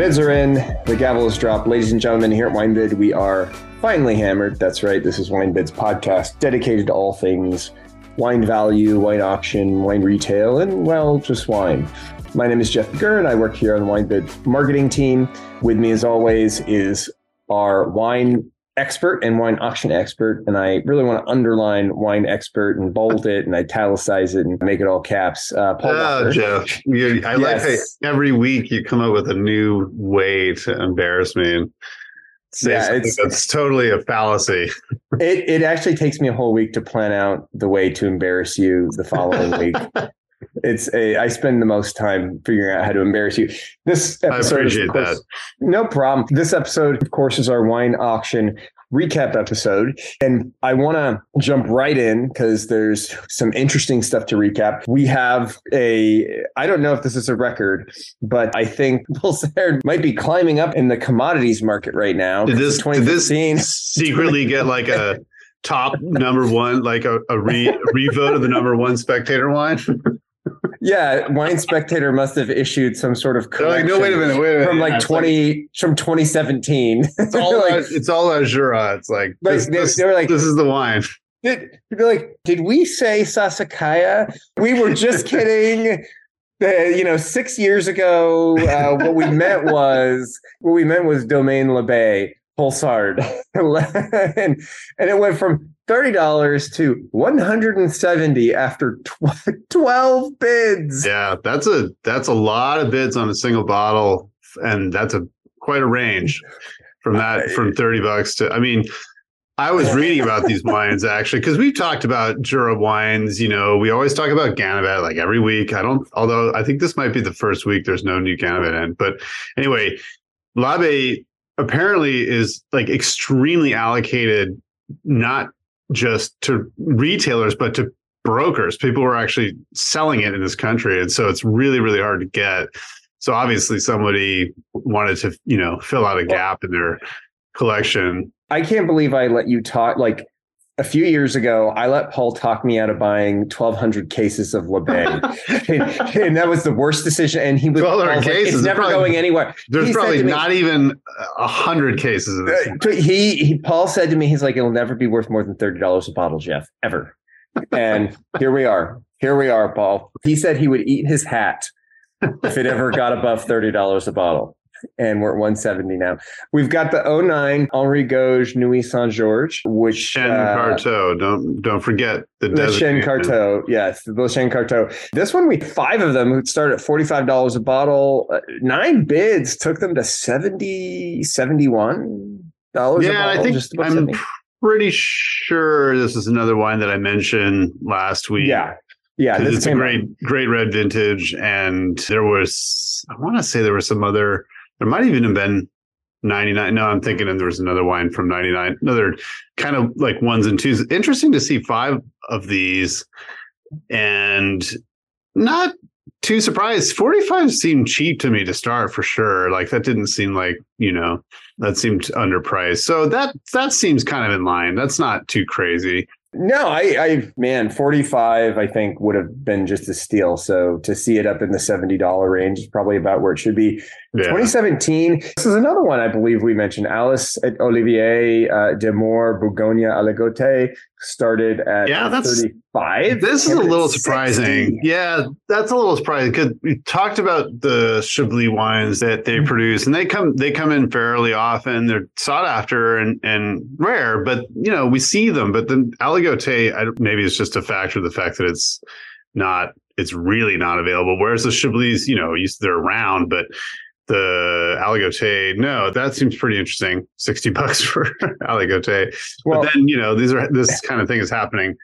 bids are in, the gavel is dropped. Ladies and gentlemen, here at WineBid, we are finally hammered. That's right, this is WineBid's podcast dedicated to all things wine value, wine auction, wine retail, and well, just wine. My name is Jeff Gurr, and I work here on the WineBid marketing team. With me, as always, is our wine expert and wine auction expert. And I really want to underline wine expert and bold it and italicize it and make it all caps. Uh, Paul oh, Jeff, you, I yes. like how every week you come up with a new way to embarrass me and say yeah, something that's totally a fallacy. It, it actually takes me a whole week to plan out the way to embarrass you the following week. it's a I spend the most time figuring out how to embarrass you. This episode I appreciate course, that. No problem. This episode, of course, is our wine auction recap episode. And I want to jump right in because there's some interesting stuff to recap. We have a, I don't know if this is a record, but I think Poulsard might be climbing up in the commodities market right now. Did this, did this secretly get like a top number one, like a, a re, revote of the number one spectator wine? yeah, Wine Spectator must have issued some sort of like, no, wait a minute, wait a minute. From like twenty like, from twenty seventeen. It's all like, it's all Azura. It's like, like this, they, this, they were like this is the wine. Did be like, did we say Sassicaia? We were just kidding. Uh, you know, six years ago, uh, what we meant was what we meant was Domaine Labet Poulsard, and and it went from $30 to 170 after 12 bids. Yeah, that's a that's a lot of bids on a single bottle and that's a quite a range from that from 30 bucks to I mean I was reading about these wines actually because we've talked about Jura wines. You know, we always talk about Ganevat like every week. I don't, although I think this might be the first week there's no new Ganevat in. But anyway, Labet apparently is like extremely allocated, not just to retailers, but to brokers, people were actually selling it in this country. And so it's really, really hard to get. So obviously somebody wanted to, you know, fill out a gap in their collection. I can't believe I let you talk like a few years ago, I let Paul talk me out of buying 1,200 cases of Labet. and, and, that was the worst decision. And he was, 1,200 cases. Like, it's never probably, going anywhere. There's he probably me, not even 100 cases of this. Uh, he, he, Paul said to me, he's like, it'll never be worth more than $30 a bottle, Jeff, ever. And here we are. Here we are, Paul. He said he would eat his hat if it ever got above $30 a bottle and we're at 170 now. We've got the 09 Henri Gouge Nuits Saint Georges, which Chen uh, Carteau. Don't don't forget the, the Chênes Carteaux. Yes, the Chênes Carteaux. This one we five of them who start at forty five dollars a bottle. Uh, nine bids took them to 70 71 dollars. Yeah, I think I'm 70. pretty sure this is another wine that I mentioned last week. Yeah. Yeah, it's a great, out. great red vintage, and there was I want to say there were some other there might even have been 99. No, I'm thinking, and there was another wine from 99, another kind of like ones and twos. Interesting to see five of these and not too surprised. 45 seemed cheap to me to start for sure. Like that didn't seem like, you know, that seemed underpriced. So that that seems kind of in line. That's not too crazy. No, I, I, man, 45, I think would have been just a steal. So to see it up in the $70 range is probably about where it should be. Yeah. 2017, this is another one I believe we mentioned. Alice at Olivier uh, De Moor Bourgogne Aligoté started at yeah, that's, 35. This is a little surprising. Yeah, that's a little surprising because we talked about the Chablis wines that they mm-hmm. produce and they come they come in fairly often. They're sought after and, and rare, but you know, we see them. But then Aligoté, maybe it's just a factor of the fact that it's not it's really not available. Whereas the Chablis, you know, they're around, but the Aligoté, no, that seems pretty interesting. 60 bucks for Aligoté. Well, but then, you know, these are this kind of thing is happening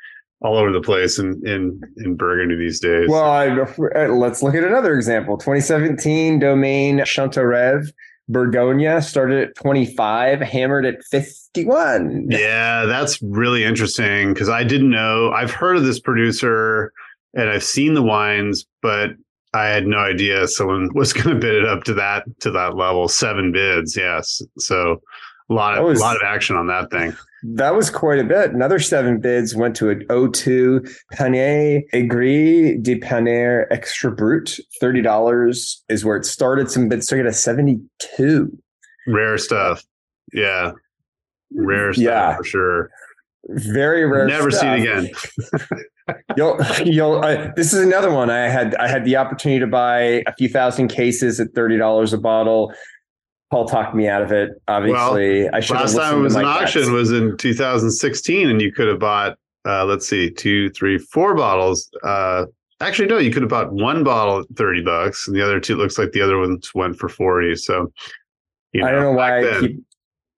all over the place in in in Burgundy these days. Well, I, uh, let's look at another example. 2017 domain Chanterêves Bourgogne started at 25, hammered at 51. Yeah, that's really interesting because I didn't know. I've heard of this producer and I've seen the wines, but I had no idea someone was going to bid it up to that to that level. Seven bids, yes. So A lot of was- a lot of action on that thing. That was quite a bit. Another seven bids went to an O2 Panier Aigri de Paner Extra Brut. $30 is where it started. Some bids it at 72 Rare stuff. Yeah. Rare stuff Yeah. for sure. Very rare. Never stuff. it again. You'll, you'll, uh, this is another one. I had I had the opportunity to buy a few thousand cases at thirty dollars a bottle. Paul talked me out of it. Obviously, I should. have Last time it was an auction was in 2016, and you could have bought, uh, let's see, two, three, four bottles. Uh, actually, no, you could have bought one bottle at 30 bucks, and the other two looks like the other ones went for 40. So, you I don't know why back I keep.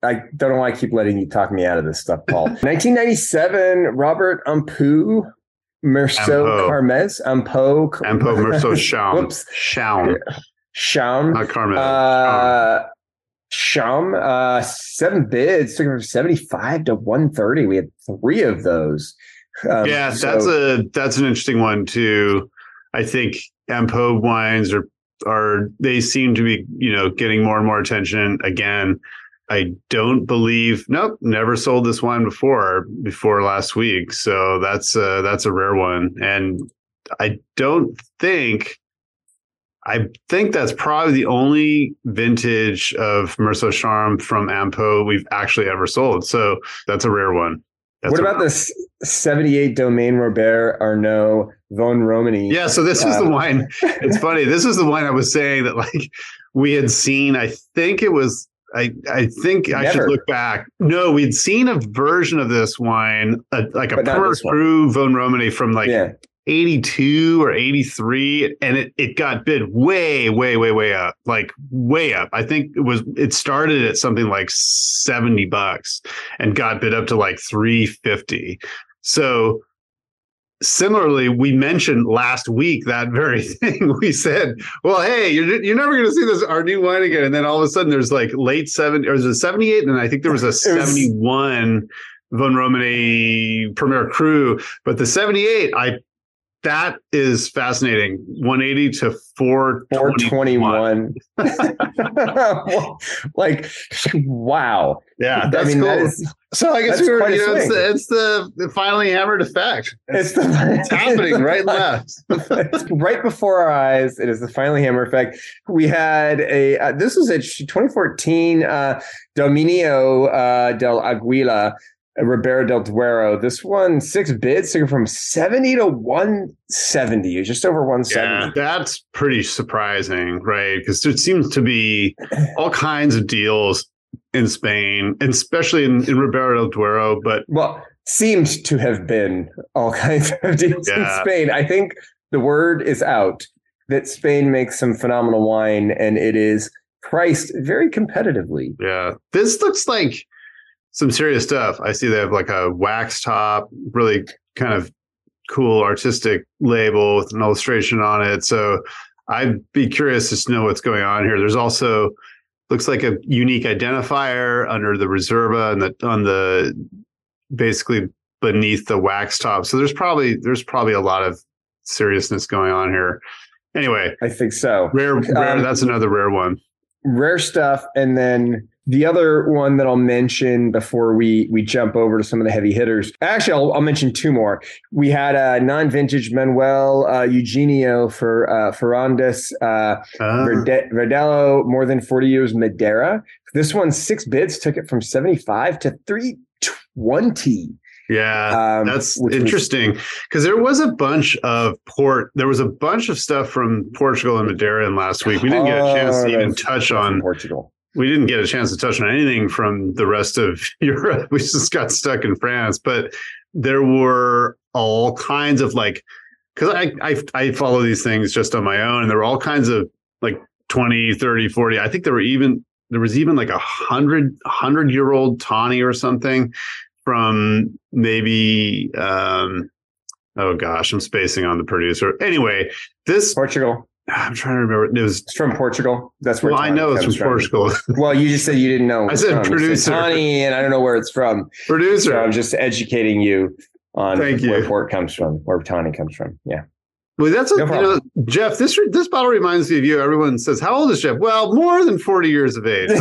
I don't know why I keep letting you talk me out of this stuff, Paul. 1997, Robert Ampeau, Meursault Carmes. Carmez, Ampeau, Ampeau Meursault Shaun. Whoops. Shaun, Sham, not Carmel. uh, Sham, uh, seven bids, took it from 75 to 130. We had three of those. Um, yeah, so- that's a that's an interesting one too. I think Ampeau wines are are they seem to be you know getting more and more attention again. I don't believe nope never sold this wine before before last week, so that's uh that's a rare one, and I don't think. I think that's probably the only vintage of Meursault Charmes from Ampeau we've actually ever sold. So that's a rare one. That's what about this 78 Domaine Robert Arnaud Von Romani? Yeah, so this was the Uh, wine. It's funny. This is the wine I was saying that like we had seen. I think it was. I I think I should look back. No, we'd seen a version of this wine, a, like a But not Purmer. Cru Vosne-Romanée from like yeah. 82 or 83 and it, it got bid way way way way up like way up i think it was it started at something like 70 bucks and got bid up to like 350 so similarly we mentioned last week that very thing. We said well hey you're, you're never going to see this our new wine again. And then all of a sudden there's like late 70 or was it 78 and i think there was a 71 Vosne-Romanée premier cru but the 78 i that is fascinating 180 to 421 421. like, wow. yeah that's I mean, cool that is, so i guess we were, quite a you know, it's the, it's the the finally hammered effect it's, the, it's happening right and left it's right before our eyes. It is the finally hammer effect. We had a uh, this was a 2014 uh, Dominio uh, del Aguila. Ribera del Duero. This one six bids, took from 70 to 170, just over 170. Yeah, that's pretty surprising, right? Because there seems to be all kinds of deals in Spain, especially in, in Ribera del Duero. But Well, seems to have been all kinds of deals in Spain. I think the word is out that Spain makes some phenomenal wine and it is priced very competitively. yeah, this looks like some serious stuff. I see they have like a wax top, really kind of cool artistic label with an illustration on it. So I'd be curious to know what's going on here. There's also looks like a unique identifier under the Reserva and the on the basically beneath the wax top. So there's probably there's probably a lot of seriousness going on here. Anyway, I think so. rare, rare Um, that's another rare one. rare stuff and then the other one that I'll mention before we we jump over to some of the heavy hitters. Actually, I'll, I'll mention two more. We had a non-vintage Manuel uh, Eugenio for uh, Ferrandes uh, Uh, Verde- Verdelho, more than 40 years Madeira. This one, six bids, took it from 75 to 320. yeah. Um, That's interesting because there was a bunch of port. There was a bunch of stuff from Portugal and Madeira in last week. We didn't get a chance to Oh, even touch on. Portugal. We didn't get a chance to touch on anything from the rest of Europe. We just got stuck in France. But there were all kinds of like, because I, I I follow these things just on my own, and there were all kinds of like 20, 30, 40. I think there were even there was even like a hundred hundred year old tawny or something from maybe um oh gosh i'm spacing on the producer anyway this Portugal. I'm trying to remember it was It's from Portugal. That's where well i know it's from portugal Well, you just said you didn't know. I said from. Producer. Tawny, and I don't know where it's from. So producer I'm just educating you on Thank where you. port comes from, where Tawny comes from. Yeah. Well, that's a, No you know, Jeff. This this bottle reminds me of you. Everyone says, "How old is Jeff?" Well, more than forty years of age.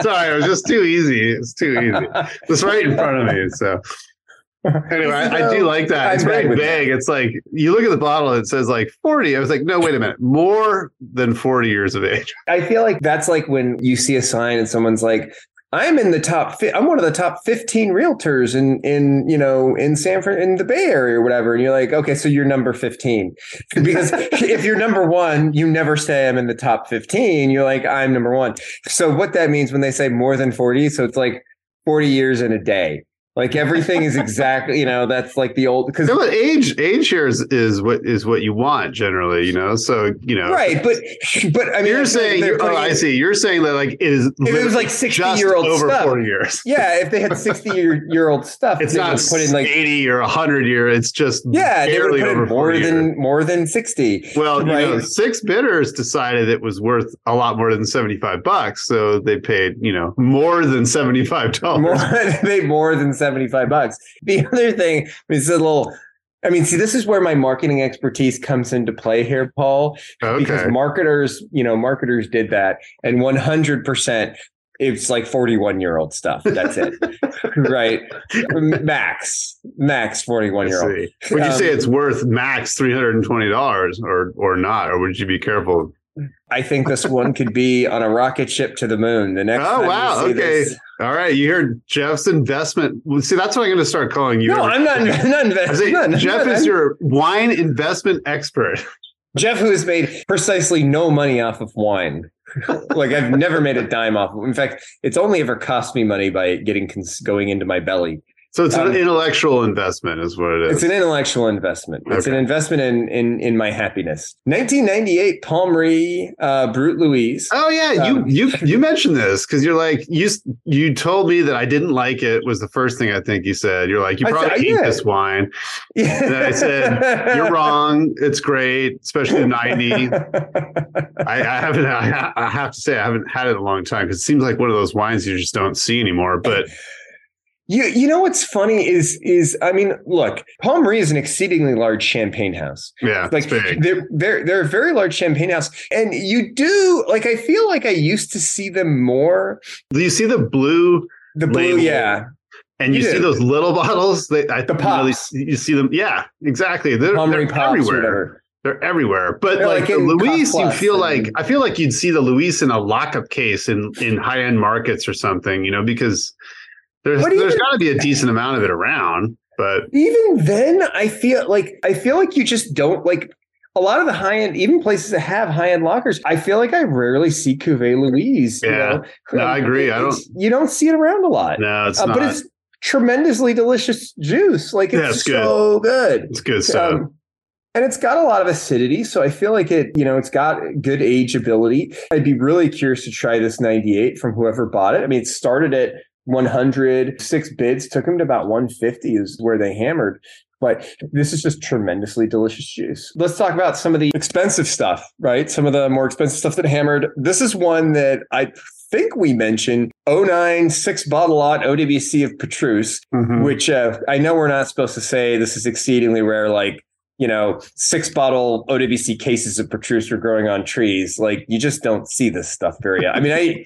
Sorry, it was just too easy. It's too easy. It's right in front of me. So anyway, I, I do like that. I'm It's very vague. It's like you look at the bottle, it says like forty. I was like, no, wait a minute, more than forty years of age. I feel like that's like when you see a sign and someone's like, "I'm in the top. Fi- I'm one of the top 15 realtors in in you know in San Fran in the Bay Area or whatever." And you're like, "Okay, so you're number 15." Because if you're number one, you never say I'm in the top 15. You're like, "I'm number one." So what that means when they say more than 40, so it's like 40 years in a day. Like everything is exactly, you know, that's like the old because No, age age here is, is what is what you want generally. You know, so you know, right, but but I mean, You're I feel like saying, oh, I see. You're saying that like it is. If it was like 60 just year old over stuff. forty years. Yeah, if they had 60 year, year old stuff, It's not put in like eighty or hundred year. It's just yeah, they barely over more 40 year. than more than 60. Well, you know, six bidders decided it was worth a lot more than seventy five bucks, so they paid you know more than seventy five More dollars. they made more than 75 bucks. The other thing is a little I mean, see, this is where my marketing expertise comes into play here, Paul, okay. because marketers, you know, marketers did that, and 100%, it's like 41 year old stuff. That's it, right? Max, max 41 year old. Would you say Um, it's worth max three hundred and twenty dollars, or or not, or would you be careful? I think this one could be on a rocket ship to the moon. The next. Oh, wow, okay. this- All right, you heard Jeff's investment. See, that's what I'm going to start calling you. No, I'm not. I'm not investing. I'm Jeff I'm- is your wine investment expert. Jeff, who has made precisely no money off of wine. like I've never made a dime off. of In fact, it's only ever cost me money by getting cons- going into my belly. So it's Um, an intellectual investment, is what it is. It's an intellectual investment. It's an investment in in in my happiness. 1998, Pommery, uh, Brut Louise. Oh yeah, Um, you you you mentioned this because you're like you you told me that I didn't like it was the first thing I think you said. You're like you probably hate yeah. this wine. Yeah. And I said you're wrong. It's great, especially the ninety. I, I haven't. I, I have to say I haven't had it in a long time because it seems like one of those wines you just don't see anymore. But You you know what's funny is is I mean look Pommery is an exceedingly large champagne house yeah, like they're they're they're a very large champagne house and you do like I feel like I used to see them more Do you see the blue the blue Label. yeah and you, You see those little bottles? They I The really- pops. you see them. Yeah, exactly. They're, they're everywhere. They're everywhere. But They're like, like the Louise, you feel like I feel like you'd see the Louise in a lockup case in in high end markets or something, you know, because there's But there's got to be a decent amount of it around. But even then I feel like I feel like you just don't like a lot of the high end, even places that have high end lockers. I feel like I rarely see Cuvée Louise. you Yeah. know? No, I agree. I It's- You don't see it around a lot, no, it's Uh, not. but it's tremendously delicious juice. Like it's Yeah, it's good. so good. it's good stuff. Um, and it's got a lot of acidity, so I feel like it, you know, it's got good age ability. I'd be really curious to try this 98 from whoever bought it. I mean, it started at 100, six bids, took them to about 150 is where they hammered. But this is just tremendously delicious juice. Let's talk about some of the expensive stuff, right? Some of the more expensive stuff that hammered. This is one that I think we mentioned 09 six bottle lot OWC of Petrus Mhm. which uh, I know we're not supposed to say this is exceedingly rare, like, you know, six bottle OWC cases of Petrus are growing on trees. Like, you just don't see this stuff very I mean, I,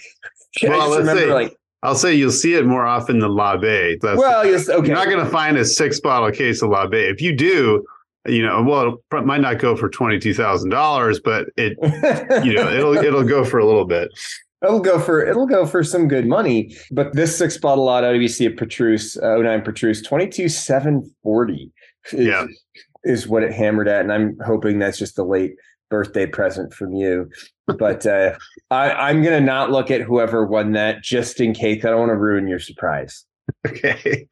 I Well, just remember, say- like, I'll say you'll see it more often than Labet. That's well, yes, okay. You're not going to find a six bottle case of Labet. If you do, you know, well, it might not go for twenty two thousand dollars, but it, you know, it'll it'll go for a little bit. It'll go for it'll go for some good money, but this six bottle lot OWC of Petrus, uh, 09 Petrus, twenty two seven forty, is, Yeah. is what it hammered at, and I'm hoping that's just the late birthday present from you. But uh, I, I'm gonna not look at whoever won that just in case. I don't want to ruin your surprise. Okay.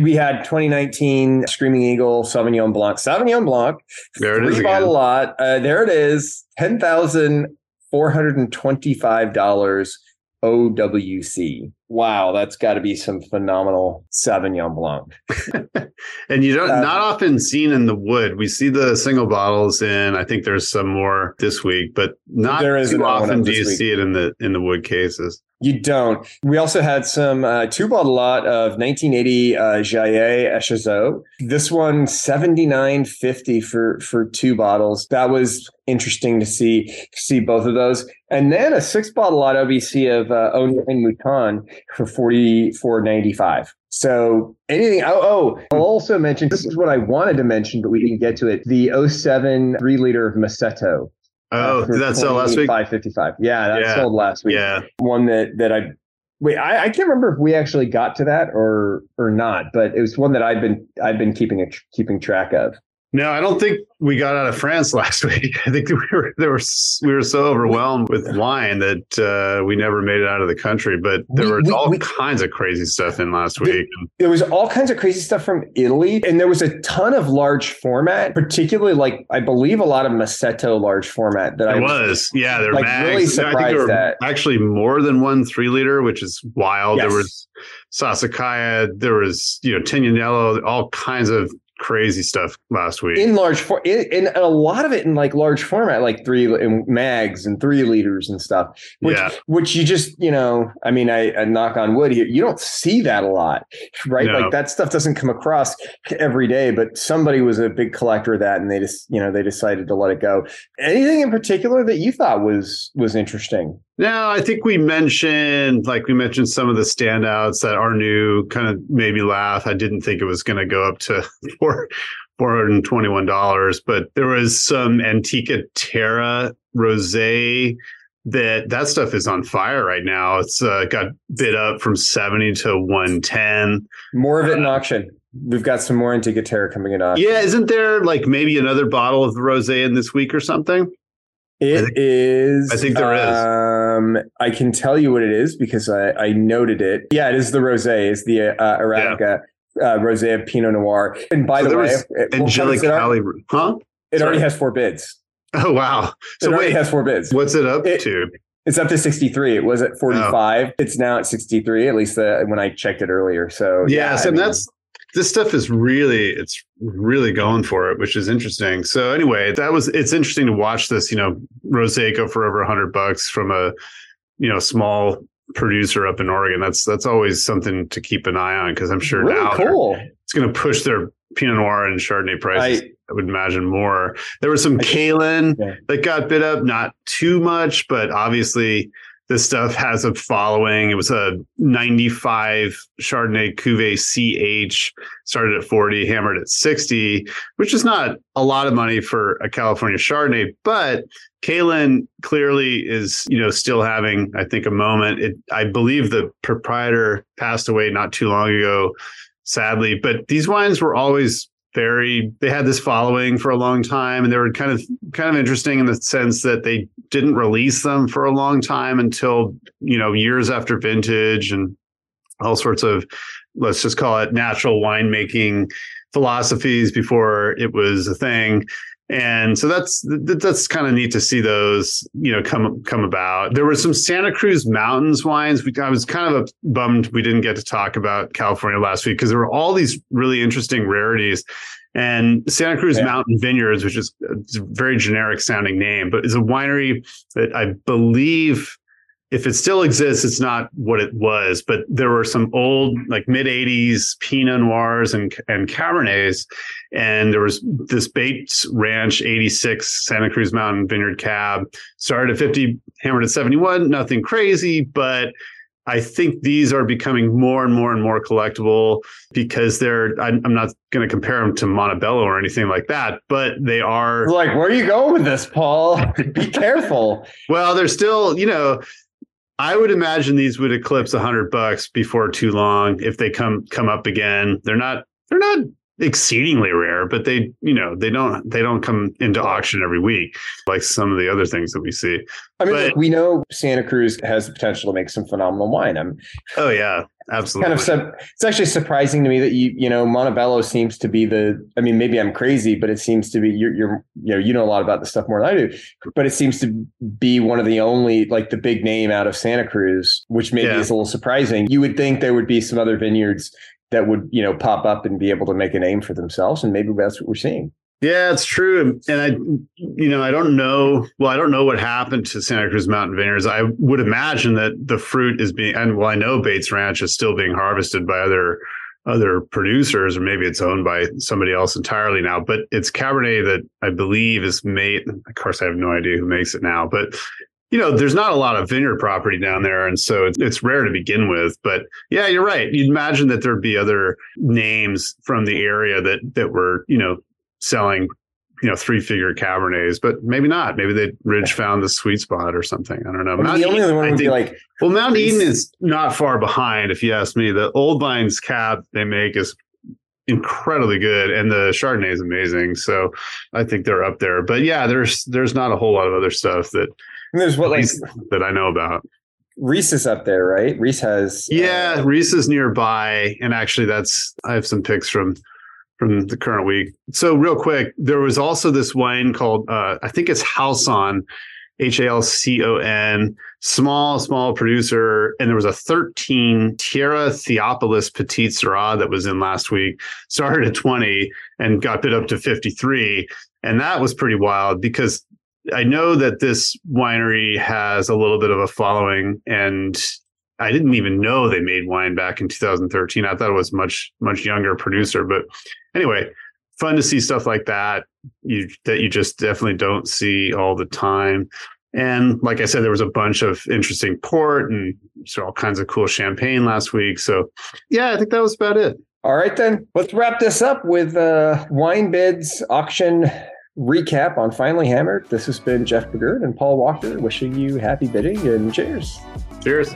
We had 2019 Screaming Eagle Sauvignon Blanc, Sauvignon Blanc, There it is again. bottle lot. Uh, there it is, ten thousand four hundred and twenty-five dollars OWC. Wow, that's got to be some phenomenal Sauvignon Blanc. And And you don't uh, not often seen in the wood. We see the single bottles in. I think there's some more this week, but not there is too often do you week. see it in the in the wood cases. You don't. We also had some uh, two bottle lot of 1980 uh, Jayer Echézeaux. This one 79.50 for for two bottles. That was interesting to see see both of those. And then a six bottle lot OBC of uh, and Mouton for 44.95. So anything. Oh, oh, I'll also mention this is what I wanted to mention, but we didn't get to it. The 07 three liter of Masseto Oh, uh, did that sell last week? Five fifty five. Yeah, that yeah. sold last week. Yeah, one that that I wait. I, I can't remember if we actually got to that or or not, but it was one that I've been I've been keeping a, keeping track of. No, I don't think we got out of France last week. I think we were there were we were so overwhelmed with wine that uh, we never made it out of the country. But there we, was we, all we, kinds of crazy stuff in last week. There was all kinds of crazy stuff from Italy, and there was a ton of large format, particularly like I believe a lot of Masseto large format that it I was. was yeah, they're like mags. really surprised I think there were Actually, more than one three liter, which is wild. Yes. There was Sassicaia, there was you know Tignanello, all kinds of crazy stuff last week in large for in, in, a lot of it in like large format like three in mags and three liters and stuff which yeah. which you just you know i mean I, I knock on wood here you don't see that a lot right no. like that stuff doesn't come across every day but somebody was a big collector of that and they just you know they decided to let it go anything in particular that you thought was was interesting no, I think we mentioned, like we mentioned, some of the standouts that are new kind of made me laugh. I didn't think it was going to go up to four four hundred and twenty one dollars, but there was some Antica Terra Rosé that that stuff is on fire right now. It's uh, got bid up from seventy to one ten. More of it in auction. We've got some more Antica Terra coming in auction. Yeah, isn't there like maybe another bottle of the rosé in this week or something? It I think, is. I think there is. Um, I can tell you what it is because I, I noted it. Yeah, it is the rosé. It's the uh, Arabica yeah. uh, rosé of Pinot Noir. And by so the way, Angelicall, huh? It Sorry. already has four bids. Oh wow! So it already wait, has four bids. What's it up it, to? It's up to 63. It was at 45. Oh. It's now at 63, at least uh, when I checked it earlier. So, yeah, yeah so mean, that's this stuff is really it's really going for it which is interesting so anyway that was it's interesting to watch this you know rosé go for over 100 bucks from a you know small producer up in oregon that's that's always something to keep an eye on because i'm sure really now cool. it's going to push their pinot noir and chardonnay prices I, I would imagine more there was some Kalin yeah. that got bid up not too much but obviously this stuff has a following. It was a 95 Chardonnay Cuvée CH, started at 40, hammered at 60, which is not a lot of money for a California Chardonnay, but Kalin clearly is, you know, still having, I think, a moment. It, I believe the proprietor passed away not too long ago, sadly, but these wines were always very they had this following for a long time and they were kind of kind of interesting in the sense that they didn't release them for a long time until you know years after vintage and all sorts of let's just call it natural winemaking philosophies before it was a thing and so that's that's kind of neat to see those you know come come about. There were some Santa Cruz Mountains wines. We, I was kind of bummed we didn't get to talk about California last week because there were all these really interesting rarities. And Santa Cruz yeah. Mountain Vineyards, which is uh, a very generic sounding name, but is a winery that I believe if it still exists, it's not what it was. But there were some old, like mid '80s Pinot Noirs and and Cabernets, and there was this Bates Ranch '86 Santa Cruz Mountain Vineyard Cab. Started at 50, hammered at 71. Nothing crazy, but I think these are becoming more and more and more collectible because they're. I'm not going to compare them to Montebello or anything like that, but they are. Like, where are you going with this, Paul? Be careful. well, they're still, you know, I would imagine these would eclipse a hundred bucks before too long if they come come up again. They're not they're not exceedingly rare, but they you know they don't they don't come into auction every week like some of the other things that we see. I mean, but, we know Santa Cruz has the potential to make some phenomenal wine. I'm oh yeah, absolutely. Kind of it's actually surprising to me that you you know Montebello seems to be the. I mean, maybe I'm crazy, but it seems to be you're you're you know you know a lot about the stuff more than I do, but it seems to be one of the only like the big name out of Santa Cruz, which maybe yeah. is a little surprising. You would think there would be some other vineyards that would you know pop up and be able to make a name for themselves, and maybe that's what we're seeing. Yeah, it's true. And I, you know, I don't know. Well, I don't know what happened to Santa Cruz Mountain Vineyards. I would imagine that the fruit is being, and well, I know Bates Ranch is still being harvested by other other producers, or maybe it's owned by somebody else entirely now. But it's Cabernet that I believe is made. Of course, I have no idea who makes it now, but you know, there's not a lot of vineyard property down there, and so it's rare to begin with. But yeah, you're right. You'd imagine that there'd be other names from the area that that were, you know, selling you know three figure cabernets but maybe not. Maybe they ridge found the sweet spot or something. I don't know. I mean, the only Eden, one would think, be like well mount eden is not far behind if you ask me. The old vines cab they make is incredibly good and the chardonnay is amazing so i think they're up there. But yeah there's there's not a whole lot of other stuff that and there's what like that i know about. Rhys is up there, right? Rhys has yeah, uh, Rhys is nearby, and actually, that's I have some pics from from the current week. So real quick, there was also this wine called uh, I think it's Halcon, H A L C O N, small small producer, and there was a 13 Tierra Theopolis Petite Syrah that was in last week. Started at 20 and got bid up to 53, and that was pretty wild because I know that this winery has a little bit of a following and I didn't even know they made wine back in 2013. I thought it was much much younger producer, but anyway, fun to see stuff like that you that you just definitely don't see all the time. And like I said, there was a bunch of interesting port and so all kinds of cool champagne last week. So yeah, I think that was about it. All right, then let's wrap this up with uh, wine bids auction recap on Finally Hammered. This has been Jeff Begert and Paul Walker wishing you happy bidding and cheers. Cheers.